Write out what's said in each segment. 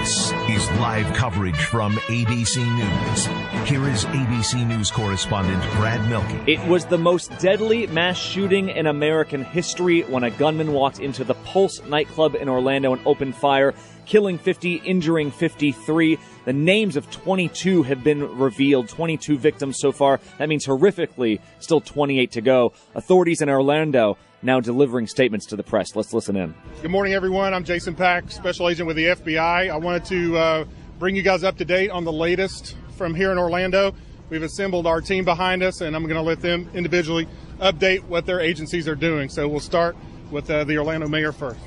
This is live coverage from ABC News. Here is ABC News correspondent Brad Milkey. It was the most deadly mass shooting in American history when a gunman walked into the Pulse nightclub in Orlando and opened fire, killing 50, injuring 53. The names of 22 have been revealed, 22 victims so far. That means horrifically, still 28 to go. Authorities in Orlando now delivering statements to the press. Let's listen in. Good morning, everyone. I'm Jason Pack, Special Agent with the FBI. I wanted to uh, bring you guys up to date on the latest from here in Orlando. We've assembled our team behind us, and I'm going to let them individually update what their agencies are doing. So we'll start with uh, the Orlando mayor first.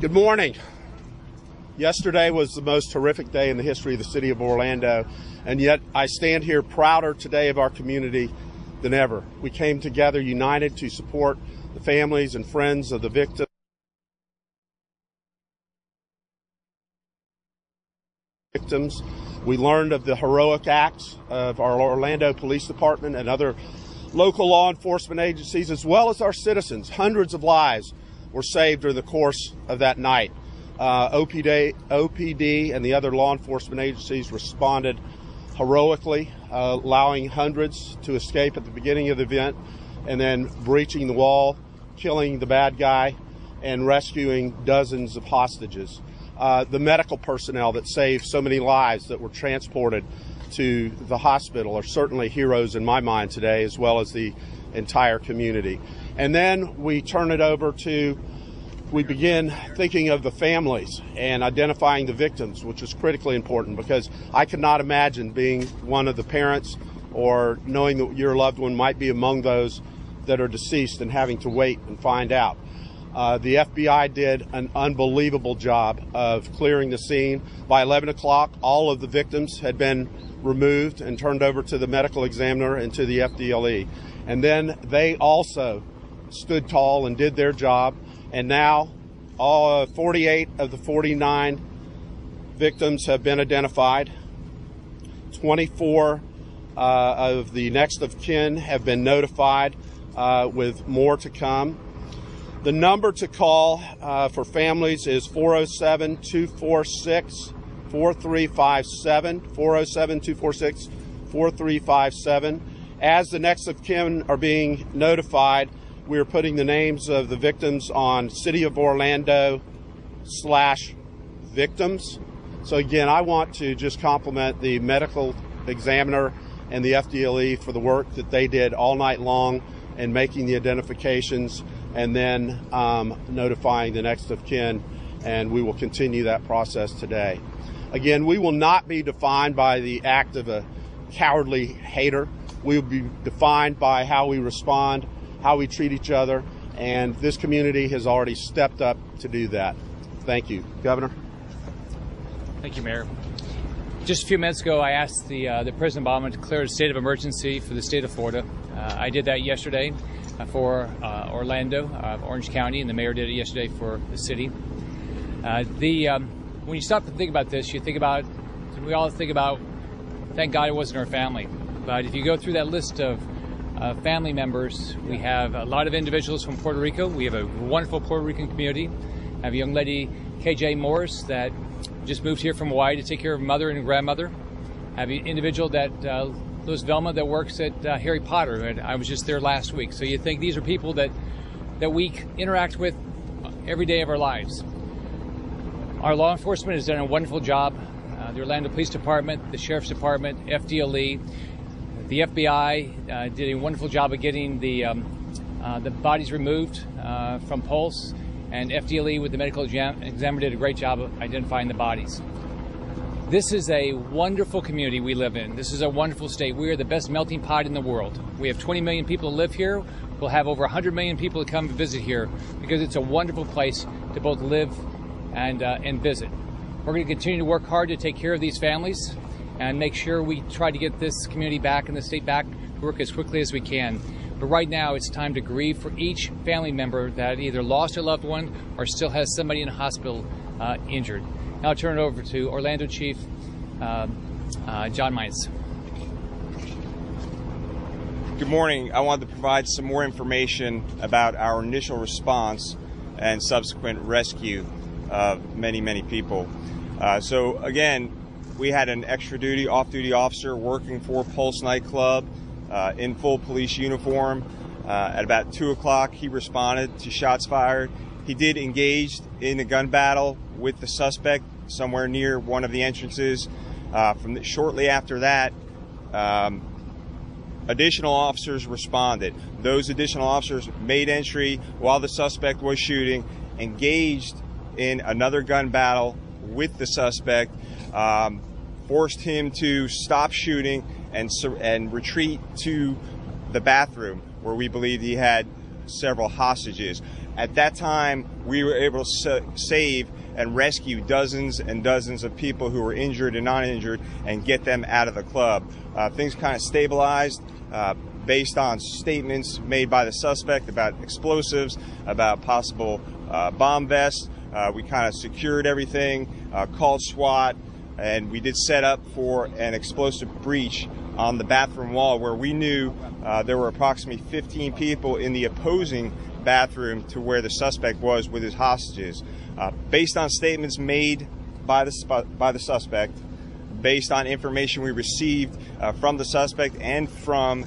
Good morning. Yesterday was the most horrific day in the history of the city of Orlando, and yet I stand here prouder today of our community than ever. We came together united to support the families and friends of the victims. Victims. We learned of the heroic acts of our Orlando Police Department and other local law enforcement agencies, as well as our citizens. Hundreds of lives were saved during the course of that night. Uh, OPD, OPD and the other law enforcement agencies responded heroically, uh, allowing hundreds to escape at the beginning of the event and then breaching the wall, killing the bad guy, and rescuing dozens of hostages. Uh, the medical personnel that saved so many lives that were transported to the hospital are certainly heroes in my mind today, as well as the entire community. And then we turn it over to we begin thinking of the families and identifying the victims, which is critically important because I could not imagine being one of the parents or knowing that your loved one might be among those that are deceased and having to wait and find out. Uh, the FBI did an unbelievable job of clearing the scene. By 11 o'clock, all of the victims had been removed and turned over to the medical examiner and to the FDLE. And then they also stood tall and did their job and now all uh, 48 of the 49 victims have been identified. 24 uh, of the next of kin have been notified, uh, with more to come. The number to call uh, for families is 407 246 4357. 407 246 4357. As the next of kin are being notified, we are putting the names of the victims on City of Orlando slash victims. So again, I want to just compliment the medical examiner and the FDLE for the work that they did all night long in making the identifications and then um, notifying the next of kin. And we will continue that process today. Again, we will not be defined by the act of a cowardly hater. We will be defined by how we respond how we treat each other, and this community has already stepped up to do that. Thank you, Governor. Thank you, Mayor. Just a few minutes ago, I asked the uh, the President Obama to declare a state of emergency for the state of Florida. Uh, I did that yesterday uh, for uh, Orlando, uh, Orange County, and the mayor did it yesterday for the city. Uh, the um, when you stop and think about this, you think about we all think about. Thank God it wasn't our family, but if you go through that list of uh, family members. We have a lot of individuals from Puerto Rico. We have a wonderful Puerto Rican community. I have a young lady, KJ Morris, that just moved here from Hawaii to take care of mother and grandmother. I have an individual that uh, Luis Vielma that works at uh, Harry Potter, and I was just there last week. So you think these are people that that we interact with every day of our lives. Our law enforcement has done a wonderful job. Uh, the Orlando Police Department, the Sheriff's Department, FDLE, the FBI uh, did a wonderful job of getting the um, uh, the bodies removed uh, from Pulse, and FDLE with the medical exam- examiner did a great job of identifying the bodies. This is a wonderful community we live in. This is a wonderful state. We are the best melting pot in the world. We have 20 million people live here. We'll have over 100 million people to come visit here because it's a wonderful place to both live and uh, and visit. We're going to continue to work hard to take care of these families and make sure we try to get this community back and the state back to work as quickly as we can. But right now, it's time to grieve for each family member that either lost a loved one or still has somebody in hospital uh, injured. Now I'll turn it over to Orlando Chief uh, uh, John Mina. Good morning. I wanted to provide some more information about our initial response and subsequent rescue of many, many people. Uh, so, again, we had an extra duty, off duty officer working for Pulse Nightclub uh, in full police uniform. Uh, at about 2 o'clock, he responded to shots fired. He did engage in a gun battle with the suspect somewhere near one of the entrances. Uh, from the, shortly after that, um, additional officers responded. Those additional officers made entry while the suspect was shooting, engaged in another gun battle with the suspect, um, forced him to stop shooting and and retreat to the bathroom where we believed he had several hostages. At that time, we were able to save and rescue dozens and dozens of people who were injured and non injured and get them out of the club. Uh, things kind of stabilized. Uh, based on statements made by the suspect about explosives, about possible uh, bomb vests. Uh, we kind of secured everything, uh, called SWAT, and we did set up for an explosive breach on the bathroom wall where we knew uh, there were approximately 15 people in the opposing bathroom to where the suspect was with his hostages. Uh, based on statements made by the, by the suspect, based on information we received uh, from the suspect and from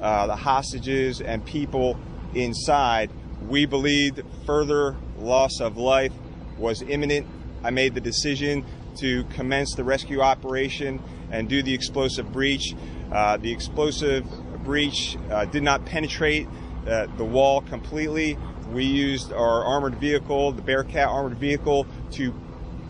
uh, the hostages and people inside, we believed further loss of life was imminent. I made the decision to commence the rescue operation and do the explosive breach. Uh, the explosive breach uh, did not penetrate uh, the wall completely. We used our armored vehicle, the Bearcat armored vehicle, to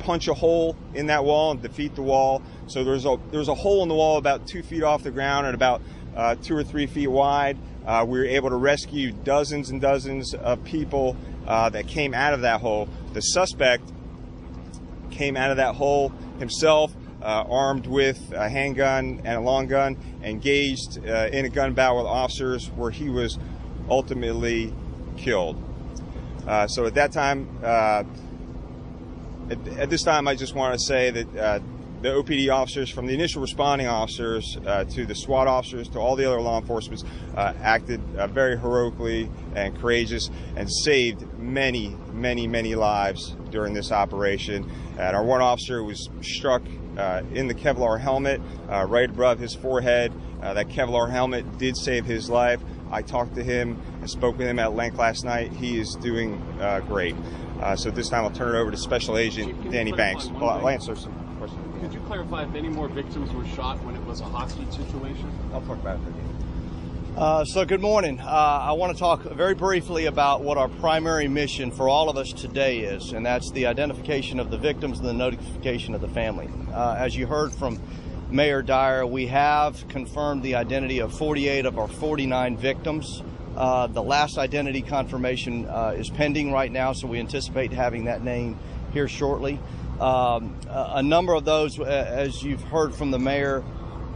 punch a hole in that wall and defeat the wall. So there's a there's a hole in the wall about two feet off the ground and about uh, two or three feet wide. Uh, we were able to rescue dozens and dozens of people uh, that came out of that hole. The suspect came out of that hole himself, uh, armed with a handgun and a long gun, engaged uh, in a gun battle with officers where he was ultimately killed. Uh, so at that time, uh, at, at, this time, I just want to say that uh, the OPD officers, from the initial responding officers uh, to the SWAT officers to all the other law enforcement, uh, acted uh, very heroically and courageous and saved many, many, many lives during this operation. And our one officer was struck in the Kevlar helmet right above his forehead. that Kevlar helmet did save his life. I talked to him and spoke with him at length last night. He is doing uh, great. Uh, so this time I'll turn it over to Special Agent Danny Banks. Well, I'll answer some questions. Could you clarify if any more victims were shot when it was a hostage situation? I'll talk about it. Uh, so, good morning. Uh, I want to talk very briefly about what our primary mission for all of us today is, and that's the identification of the victims and the notification of the family. Uh, as you heard from Mayor Dyer, we have confirmed the identity of 48 of our 49 victims. Uh, the last identity confirmation uh, is pending right now, so we anticipate having that name here shortly. Um, a number of those, as you've heard from the mayor,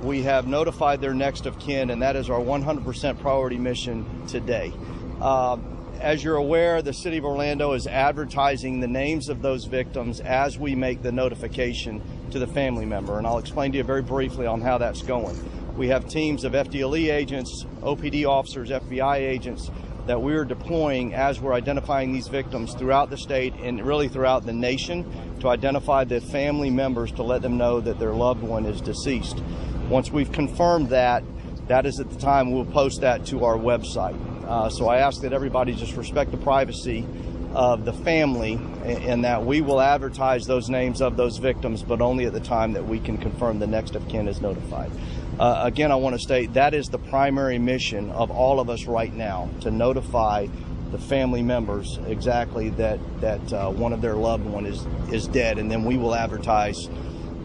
we have notified their next of kin, and that is our 100% priority mission today. Uh, as you're aware, the City of Orlando is advertising the names of those victims as we make the notification to the family member. And I'll explain to you very briefly on how that's going. We have teams of FDLE agents, OPD officers, FBI agents that we're deploying as we're identifying these victims throughout the state and really throughout the nation to identify the family members to let them know that their loved one is deceased. Once we've confirmed that, that is at the time we'll post that to our website. Uh, so I ask that everybody just respect the privacy of the family and that we will advertise those names of those victims, but only at the time that we can confirm the next of kin is notified. Uh, again, I want to state that is the primary mission of all of us right now to notify the family members exactly that that uh, one of their loved one is is dead, and then we will advertise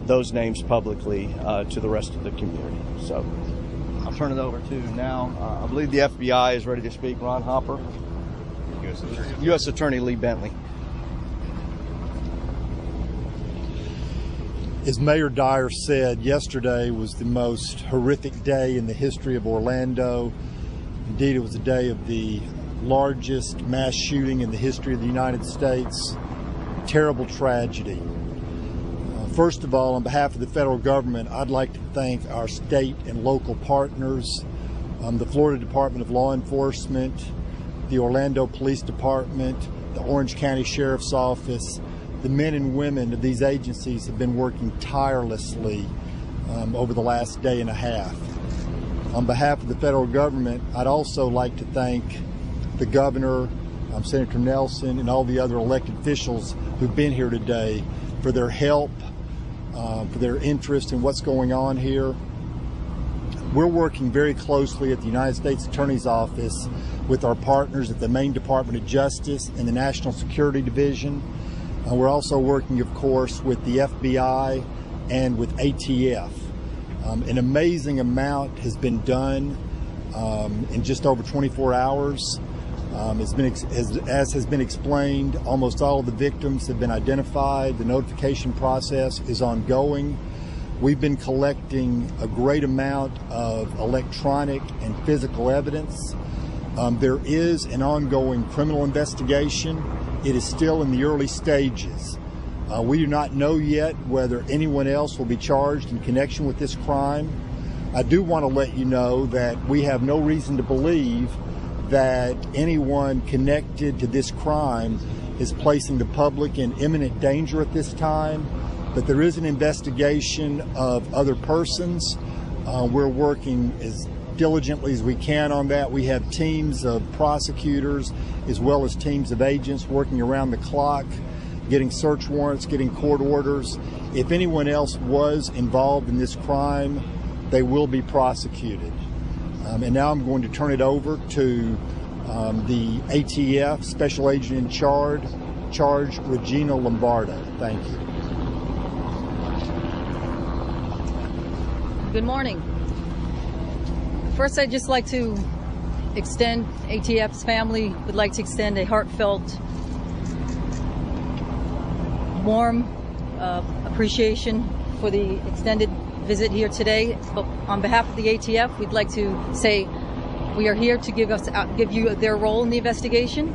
those names publicly uh, to the rest of the community. So I'll turn it over to now. Uh, I believe the FBI is ready to speak. Ron Hopper, U.S. Attorney, U.S. Attorney Lee Bentley. As Mayor Dyer said, yesterday was the most horrific day in the history of Orlando. Indeed, it was a day of the largest mass shooting in the history of the United States. Terrible tragedy. Uh, first of all, on behalf of the federal government, I'd like to thank our state and local partners, um, the Florida Department of Law Enforcement, the Orlando Police Department, the Orange County Sheriff's Office. The men and women of these agencies have been working tirelessly um, over the last day and a half. On behalf of the federal government, I'd also like to thank the governor, um, Senator Nelson, and all the other elected officials who've been here today for their help, uh, for their interest in what's going on here. We're working very closely at the United States Attorney's Office with our partners at the main Department of Justice and the National Security Division. Uh, we're also working, of course, with the FBI and with ATF. Um, an amazing amount has been done um, in just over 24 hours. Um, been ex- as, as, has been explained, almost all of the victims have been identified. The notification process is ongoing. We've been collecting a great amount of electronic and physical evidence. Um, there is an ongoing criminal investigation. It is still in the early stages. Uh, we do not know yet whether anyone else will be charged in connection with this crime. I do want to let you know that we have no reason to believe that anyone connected to this crime is placing the public in imminent danger at this time, but there is an investigation of other persons. Uh, we're working as diligently as we can on that. We have teams of prosecutors as well as teams of agents working around the clock, getting search warrants, getting court orders. If anyone else was involved in this crime, they will be prosecuted. Um, and now I'm going to turn it over to um, the ATF Special Agent in Charge, charge Regina Lombardo. Thank you. Good morning. First, I'd just like to extend ATF's family would like to extend a heartfelt, warm uh, appreciation for the extended visit here today. But on behalf of the ATF, we'd like to say we are here to give us uh, give you their role in the investigation.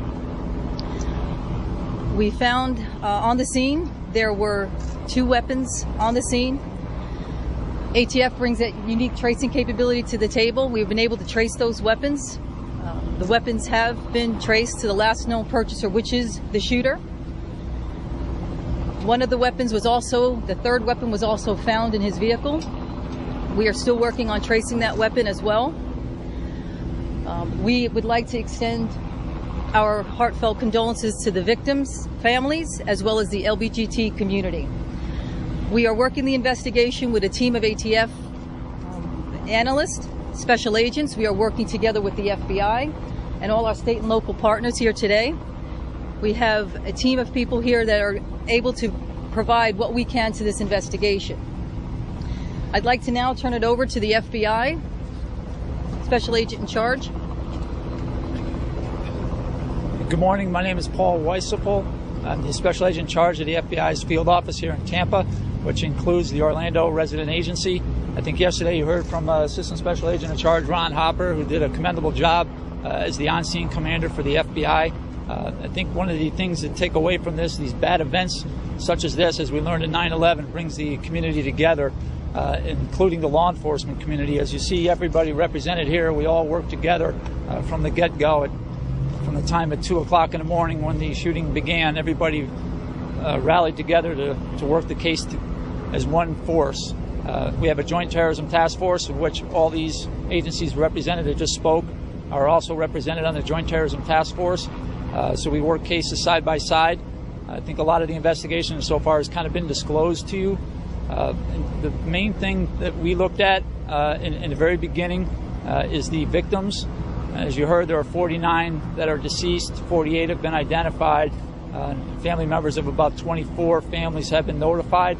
We found uh, on the scene there were two weapons on the scene. ATF brings that unique tracing capability to the table. We've been able to trace those weapons. Uh, the weapons have been traced to the last known purchaser, which is the shooter. One of the weapons was also, the third weapon was also found in his vehicle. We are still working on tracing that weapon as well. Um, we would like to extend our heartfelt condolences to the victims' families as well as the LBGT community. We are working the investigation with a team of ATF um, analysts, special agents. We are working together with the FBI and all our state and local partners here today. We have a team of people here that are able to provide what we can to this investigation. I'd like to now turn it over to the FBI, Special Agent in Charge. Good morning. My name is Paul Wysopal. I'm the Special Agent in Charge of the FBI's field office here in Tampa, which includes the Orlando Resident Agency. I think yesterday you heard from uh, Assistant Special Agent in Charge Ron Hopper, who did a commendable job uh, as the on-scene commander for the FBI. Uh, I think one of the things to take away from this, these bad events such as this, as we learned in 9 11, brings the community together, uh, including the law enforcement community. As you see, everybody represented here, we all work together uh, from the get go. From the time at 2 o'clock in the morning when the shooting began, everybody uh, rallied together to, to work the case to, as one force. Uh, we have a joint terrorism task force, of which all these agencies represented that just spoke are also represented on the joint terrorism task force. Uh, so we work cases side by side. I think a lot of the investigation so far has kind of been disclosed to you. Uh, the main thing that we looked at uh, in, in, the very beginning uh, is the victims. As you heard, there are 49 that are deceased, 48 have been identified. Uh, family members of about 24 families have been notified.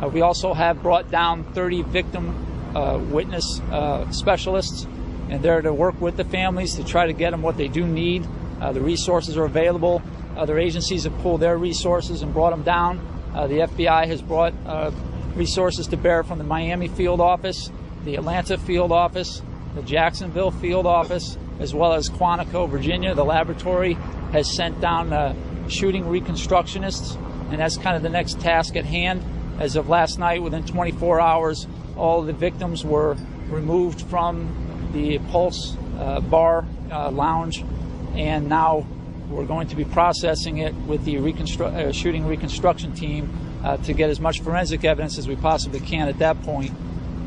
Uh, we also have brought down 30 victim uh, witness uh, specialists, and they're to work with the families to try to get them what they do need. Uh, the resources are available. Other agencies have pulled their resources and brought them down. Uh, the FBI has brought uh, resources to bear from the Miami field office, the Atlanta field office, the Jacksonville field office, as well as Quantico, Virginia. The laboratory has sent down shooting reconstructionists, and that's kind of the next task at hand. As of last night, within 24 hours, all the victims were removed from the Pulse uh, bar uh, lounge, and now we're going to be processing it with the reconstru- uh, shooting reconstruction team uh, to get as much forensic evidence as we possibly can at that point.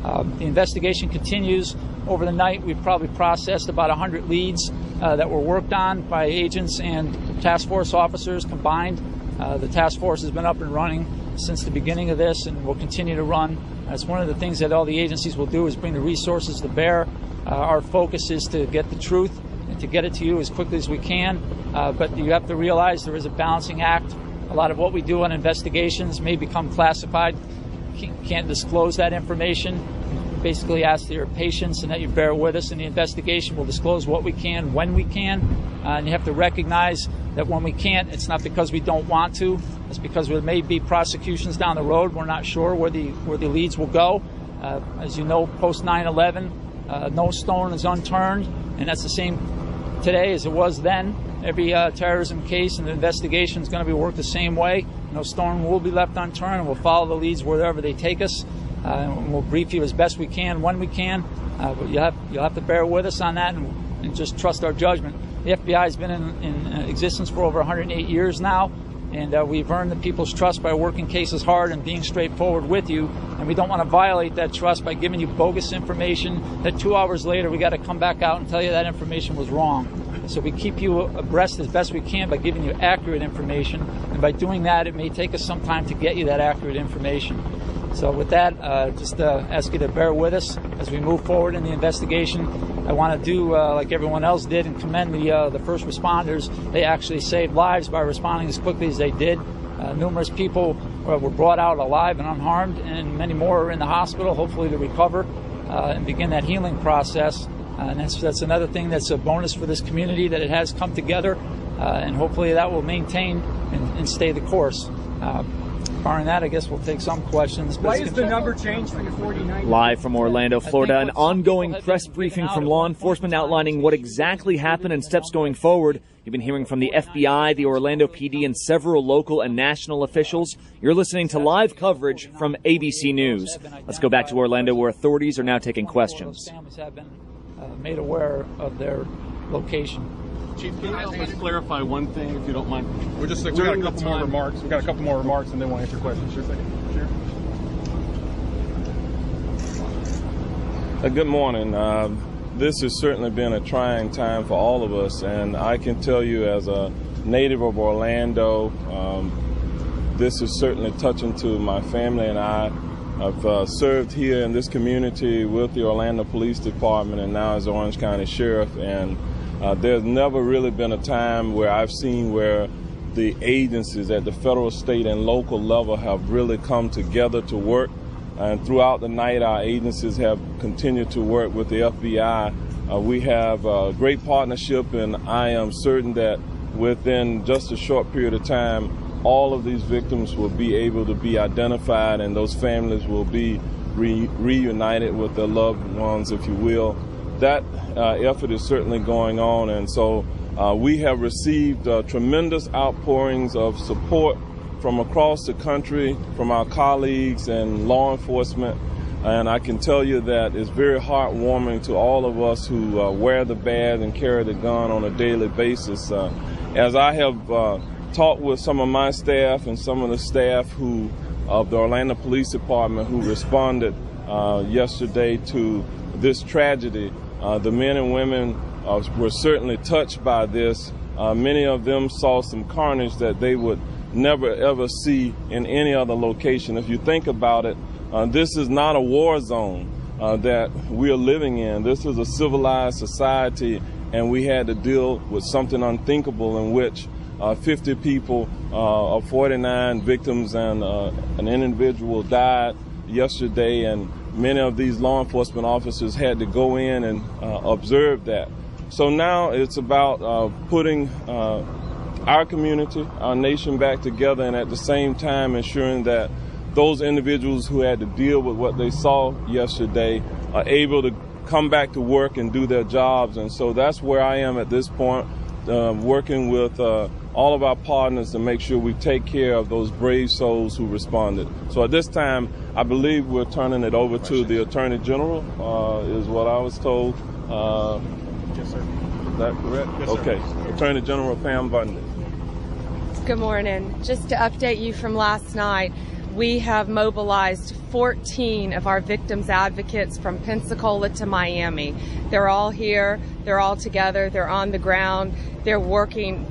Um, the investigation continues. Over the night, we've probably processed about 100 leads uh, that were worked on by agents and task force officers combined. Uh, the task force has been up and running since the beginning of this and will continue to run. That's one of the things that all the agencies will do is bring the resources to bear. Uh, our focus is to get the truth and to get it to you as quickly as we can. Uh, but you have to realize there is a balancing act. A lot of what we do on investigations may become classified. Can't disclose that information basically ask for your patience and that you bear with us in the investigation. We'll disclose what we can when we can. Uh, and you have to recognize that when we can't, it's not because we don't want to. It's because there may be prosecutions down the road. We're not sure where the where the leads will go. Uh, as you know, post 9/11, uh, no stone is unturned, and that's the same today as it was then. Every uh, terrorism case and investigation is going to be worked the same way. No stone will be left unturned, and we'll follow the leads wherever they take us. Uh, we'll brief you as best we can when we can. Uh, but you'll have, you'll have to bear with us on that and, and just trust our judgment. The FBI has been in, in existence for over 108 years now, and uh, we've earned the people's trust by working cases hard and being straightforward with you. And we don't want to violate that trust by giving you bogus information that two hours later we got to come back out and tell you that information was wrong. So we keep you abreast as best we can by giving you accurate information. And by doing that, it may take us some time to get you that accurate information. So with that, uh, just uh, ask you to bear with us as we move forward in the investigation. I want to do uh, like everyone else did and commend the uh, the first responders. They actually saved lives by responding as quickly as they did. Uh, numerous people uh, were brought out alive and unharmed, and many more are in the hospital, hopefully to recover and begin that healing process. and that's that's another thing that's a bonus for this community that it has come together, and hopefully that will maintain and, and stay the course. Barring that, I guess we'll take some questions. Why is the number changed from the 49? Live from Orlando, Florida, an ongoing press briefing from law enforcement outlining what exactly happened and steps going forward. You've been hearing from the FBI, the Orlando PD, and several local and national officials. You're listening to live coverage from ABC News. Let's go back to Orlando, where authorities are now taking questions. Families have been uh, made aware of their location. Chief, can you help us clarify one thing, if you don't mind? We're just we got a couple more remarks. We got a couple more remarks, and then we'll answer questions. Sure thing. Sure. Uh, good morning. Uh, this has certainly been a trying time for all of us, and I can tell you, as a native of Orlando, um, this is certainly touching to my family and I. I've uh, served here in this community with the Orlando Police Department and now as Orange County Sheriff, and uh, there's never really been a time where I've seen where the agencies at the federal, state, and local level have really come together to work. And throughout the night, our agencies have continued to work with the FBI. Uh, we have a great partnership, and I am certain that within just a short period of time, all of these victims will be able to be identified, and those families will be re- reunited with their loved ones, if you will. That uh, effort is certainly going on, and so uh, we have received uh, tremendous outpourings of support from across the country, from our colleagues and law enforcement. And I can tell you that it's very heartwarming to all of us who uh, wear the badge and carry the gun on a daily basis. Uh, as I have uh, talked with some of my staff and some of the staff who of the Orlando Police Department who responded yesterday to this tragedy, uh, the men and women uh, were certainly touched by this. Uh, many of them saw some carnage that they would never ever see in any other location. If you think about it, uh, this is not a war zone uh, that we are living in. This is a civilized society, and we had to deal with something unthinkable in which uh, 50 people, uh, 49 victims, and an individual died yesterday, and many of these law enforcement officers had to go in and uh, observe that. So now it's about uh, putting uh, our community, our nation back together, and at the same time ensuring that those individuals who had to deal with what they saw yesterday are able to come back to work and do their jobs. And so that's where I am at this point, uh, working with uh, all of our partners to make sure we take care of those brave souls who responded. So at this time, I believe we're turning it over to the Attorney General, uh, is what I was told. Uh, Yes, sir. is that correct? Yes, sir. okay. Attorney General Pam Bondi. Good morning. Just to update you from last night, we have mobilized 14 of our victims advocates from Pensacola to Miami. They're all here, they're all together, they're on the ground, they're working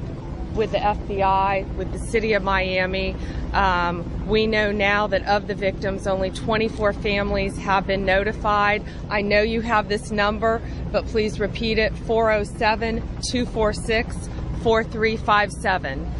with the FBI, with the city of Miami. Um, we know now that of the victims, only 24 families have been notified. I know you have this number, but please repeat it 407 246 4357.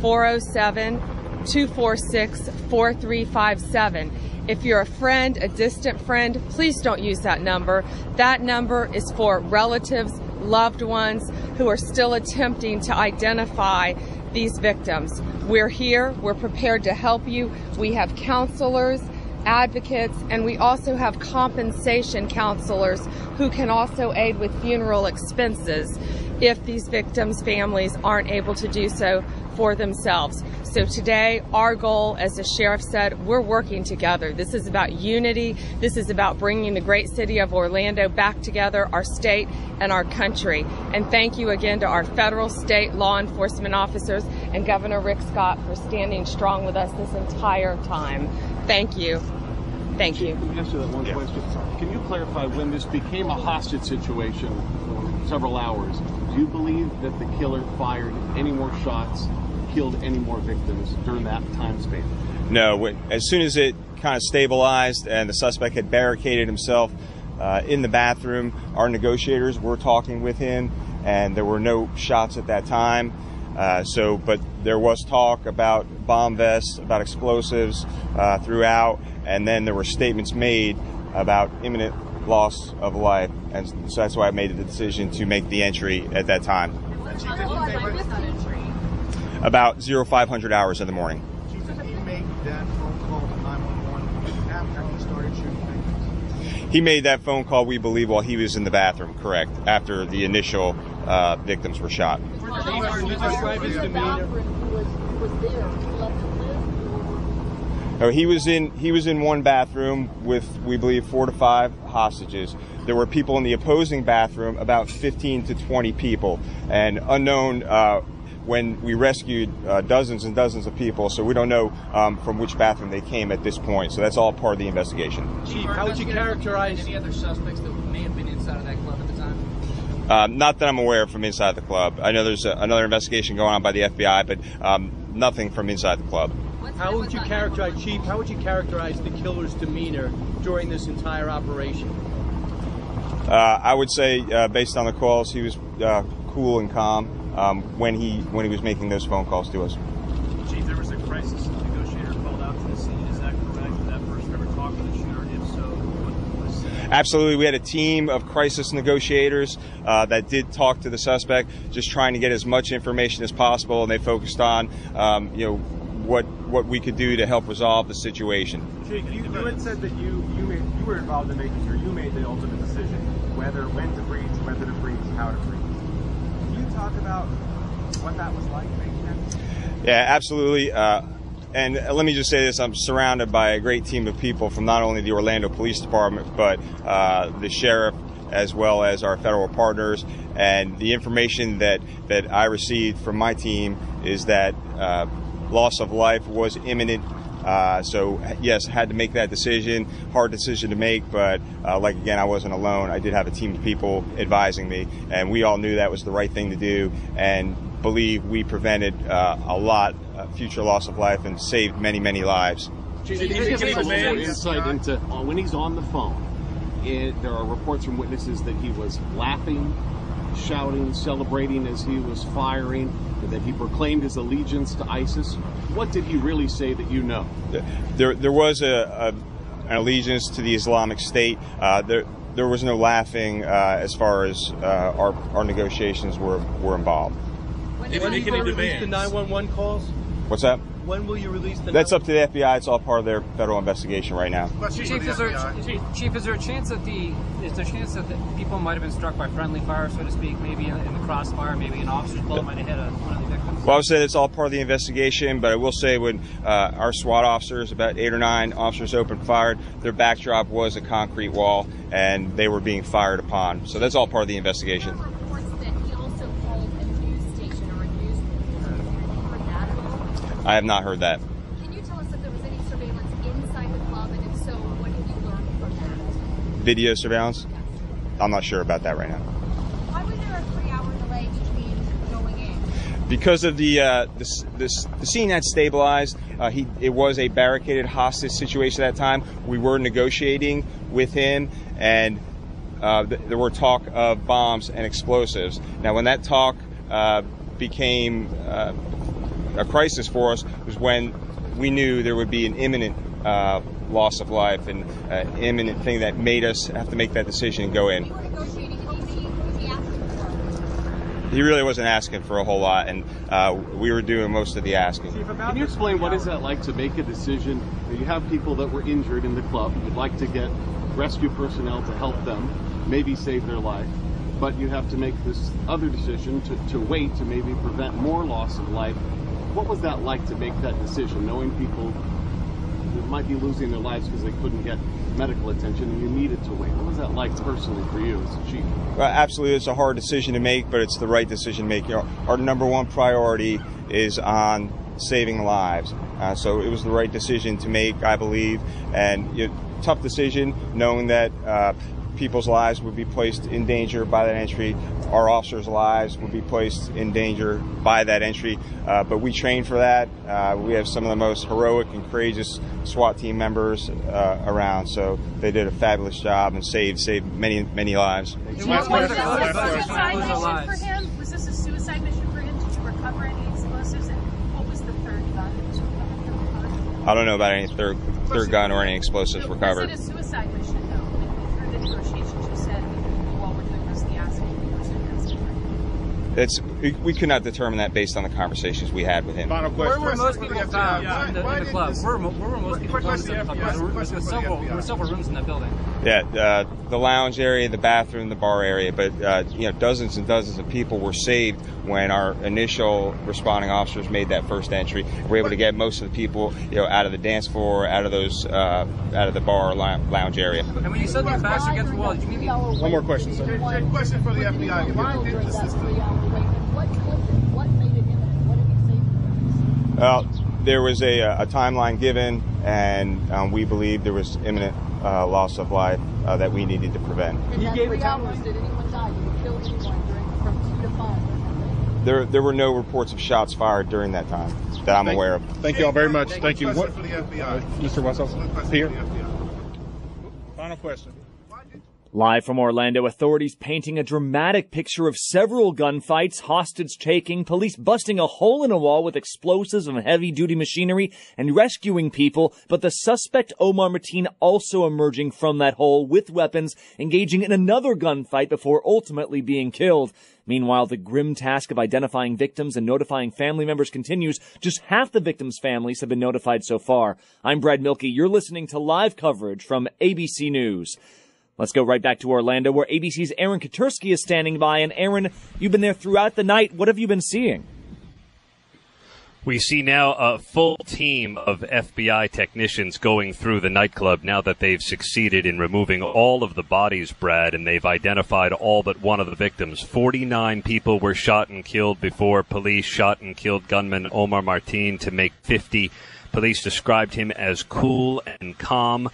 407 246 4357. If you're a friend, a distant friend, please don't use that number. That number is for relatives, loved ones who are still attempting to identify these victims. We're here, we're prepared to help you. We have counselors, advocates, and we also have compensation counselors who can also aid with funeral expenses if these victims' families aren't able to do so for themselves. So today, our goal, as the sheriff said, we're working together. This is about unity. This is about bringing the great city of Orlando back together, our state and our country. And thank you again to our federal, state law enforcement officers and Governor Rick Scott for standing strong with us this entire time. Thank you. Thank you. Let me ask you that one question. Can you clarify when this became a hostage situation for several hours? Do you believe that the killer fired any more shots, killed any more victims during that time span? No, as soon as it kind of stabilized and the suspect had barricaded himself uh, in the bathroom, our negotiators were talking with him, and there were no shots at that time. Uh, so, but there was talk about bomb vests, about explosives uh, throughout, and then there were statements made about imminent loss of life, and so that's why I made the decision to make the entry at that time. About 0500 hours in the morning. He make that phone call to 911 after he started shooting victims? He made that phone call, we believe, while he was in the bathroom, correct, after the initial uh, victims were shot. Can you describe his demeanor? No, he was in he was in one bathroom with we believe four to five hostages. There were people in the opposing bathroom, about 15 to 20 people, and unknown. Uh, when we rescued uh, dozens and dozens of people, so we don't know um, from which bathroom they came at this point. So that's all part of the investigation. Chief, how would you characterize any other suspects that may have been inside of that club at the time? Um, not that I'm aware of from inside the club. I know there's a, another investigation going on by the FBI, but um, nothing from inside the club. How would you characterize, Chief? How would you characterize the killer's demeanor during this entire operation? Uh, I would say, uh, based on the calls, he was uh, cool and calm um, when he when he was making those phone calls to us. Chief, there was a crisis negotiator called out to the scene. Is that correct? Did that first ever talk to the shooter? If so, what was said? Absolutely, we had a team of crisis negotiators uh, that did talk to the suspect, just trying to get as much information as possible, and they focused on, um, you know, what what we could do to help resolve the situation. Chief, you, you had said that you you made you were involved in making sure you made the ultimate decision whether when to breach, whether to breach, how to breach. Talk about what that was like making? Yeah, absolutely. Uh, and let me just say this: I'm surrounded by a great team of people from not only the Orlando Police Department, but uh, the sheriff, as well as our federal partners. And the information that that I received from my team is that uh, loss of life was imminent. Uh, so yes, had to make that decision. Hard decision to make, but uh, like again, I wasn't alone. I did have a team of people advising me, and we all knew that was the right thing to do, and believe we prevented uh, a lot uh, future loss of life and saved many, many lives. Chief, can you give us a little insight into uh, when he's on the phone? It, there are reports from witnesses that he was laughing, shouting, celebrating as he was firing, and that he proclaimed his allegiance to ISIS. What did he really say that you know? There, there was a, a an allegiance to the Islamic State. Uh, there, there was no laughing uh, as far as uh, our, our negotiations were, were involved. When will you release the 911 calls? What's that? When will you release the That's up to the FBI. It's all part of their federal investigation right now. Chief, is there, Chief, Chief, is there a chance that the is there a chance that the people might have been struck by friendly fire, so to speak, maybe in, in the crossfire, maybe an officer's bullet might have hit a, one of the victims? Well, I would say it's all part of the investigation, but I will say when uh, our SWAT officers, about eight or nine officers, opened fired, their backdrop was a concrete wall, and they were being fired upon. So that's all part of the investigation. I have not heard that. Can you tell us if there was any surveillance inside the club, and if so, what have you learned from that? Video surveillance? I'm not sure about that right now. Why was there a three-hour delay between going in? Because of the uh, the, the scene had stabilized, uh, he it was a barricaded hostage situation at that time. We were negotiating with him, and uh, th- there were talk of bombs and explosives. Now, when that talk uh, became uh, a crisis for us, was when we knew there would be an imminent uh, loss of life and uh, imminent thing that made us have to make that decision and go in. He really wasn't asking for a whole lot, and uh, we were doing most of the asking. Can you explain what is that like to make a decision? You have people that were injured in the club. You'd like to get rescue personnel to help them, maybe save their life, but you have to make this other decision to, to wait to maybe prevent more loss of life. What was that like to make that decision, knowing people might be losing their lives because they couldn't get medical attention and you needed to wait? What was that like personally for you as a chief? Well, absolutely, it's a hard decision to make, but it's the right decision to make. Our number one priority is on saving lives. Uh, so it was the right decision to make, I believe, and you tough decision knowing that uh, people's lives would be placed in danger by that entry. Our officers' lives would be placed in danger by that entry. Uh, but we train for that. Uh, we have some of the most heroic and courageous SWAT team members uh, around. So they did a fabulous job and saved saved many many lives. Was this a suicide mission for him? Was this a suicide mission for him? Did you recover any explosives? And what was the third gun that was recovered from the car? I don't know about any third third gun or any explosives recovered. It's we, we could not determine that based on the conversations we had with him. Final Where were most people found in the, in the club? Where, were- where were most people found in the club? There were, there were several, there were several rooms in that building. Yeah, uh, the lounge area, the bathroom, the bar area, but uh, you know, dozens and dozens of people were saved when our initial responding officers made that first entry. We were able to get most of the people, you know, out of the dance floor, out of those, uh, out of the bar lounge area. And when you said your backs against the wall, did you mean One more question, sir. Question for the FBI. Why did the system? Well, there was a, a timeline given, and um, we believe there was imminent uh, loss of life uh, that we needed to prevent. In that three hours, did anyone die? Did you kill anyone during from two to five? There, there were no reports of shots fired during that time that I'm aware of. Thank you all very much. Thank you. Question What, for the FBI. Mr. Wessel, Question here. for the FBI. Final question. Live from Orlando, authorities painting a dramatic picture of several gunfights, hostage taking, police busting a hole in a wall with explosives and heavy duty machinery and rescuing people, but the suspect Omar Mateen also emerging from that hole with weapons, engaging in another gunfight before ultimately being killed. Meanwhile, the grim task of identifying victims and notifying family members continues. Just half the victims' families have been notified so far. I'm Brad Milkey. You're listening to live coverage from ABC News. Let's go right back to Orlando where ABC's Aaron Katersky is standing by. And Aaron, you've been there throughout the night. What have you been seeing? We see now a full team of FBI technicians going through the nightclub now that they've succeeded in removing all of the bodies, Brad, and they've identified all but one of the victims. 49 people were shot and killed before police shot and killed gunman Omar Mateen to make 50. Police described him as cool and calm.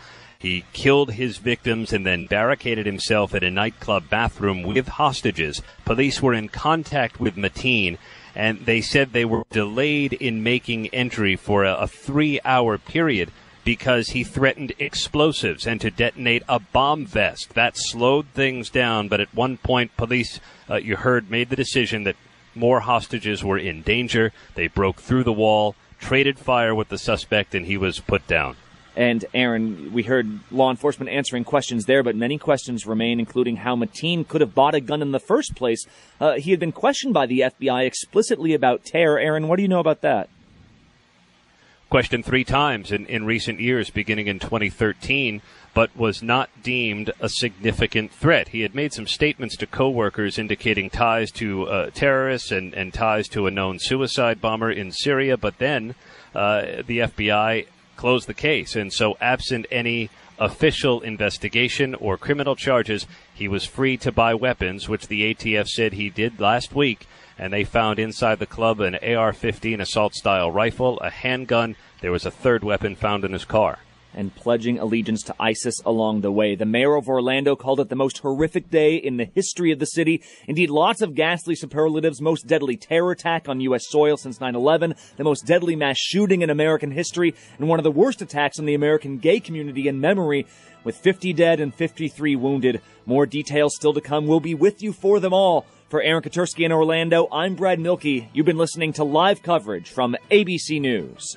He killed his victims and then barricaded himself at a nightclub bathroom with hostages. Police were in contact with Mateen and they said they were delayed in making entry for a, a three hour period. because he threatened explosives and to detonate a bomb vest. That slowed things down, but at one point, police, uh, you heard, made the decision that more hostages were in danger. They broke through the wall, traded fire with the suspect, and he was put down. And Aaron, we heard law enforcement answering questions there, but many questions remain, including how Mateen could have bought a gun in the first place. Uh, he had been questioned by the FBI explicitly about terror. Aaron, what do you know about that? Questioned three times in, in recent years, beginning in 2013, but was not deemed a significant threat. He had made some statements to coworkers indicating ties to uh, terrorists and, and ties to a known suicide bomber in Syria, but then uh, the FBI close the case. And so, absent any official investigation or criminal charges, he was free to buy weapons, which the ATF said he did last week. And they found inside the club an AR 15 assault style rifle, a handgun. There was a third weapon found in his car and pledging allegiance to ISIS along the way. The mayor of Orlando called it the most horrific day in the history of the city. Indeed, lots of ghastly superlatives, most deadly terror attack on U.S. soil since 9-11, the most deadly mass shooting in American history, and one of the worst attacks on the American gay community in memory, with 50 dead and 53 wounded. More details still to come. We'll be with you for them all. For Aaron Katersky in Orlando, I'm Brad Mielke. You've been listening to live coverage from ABC News.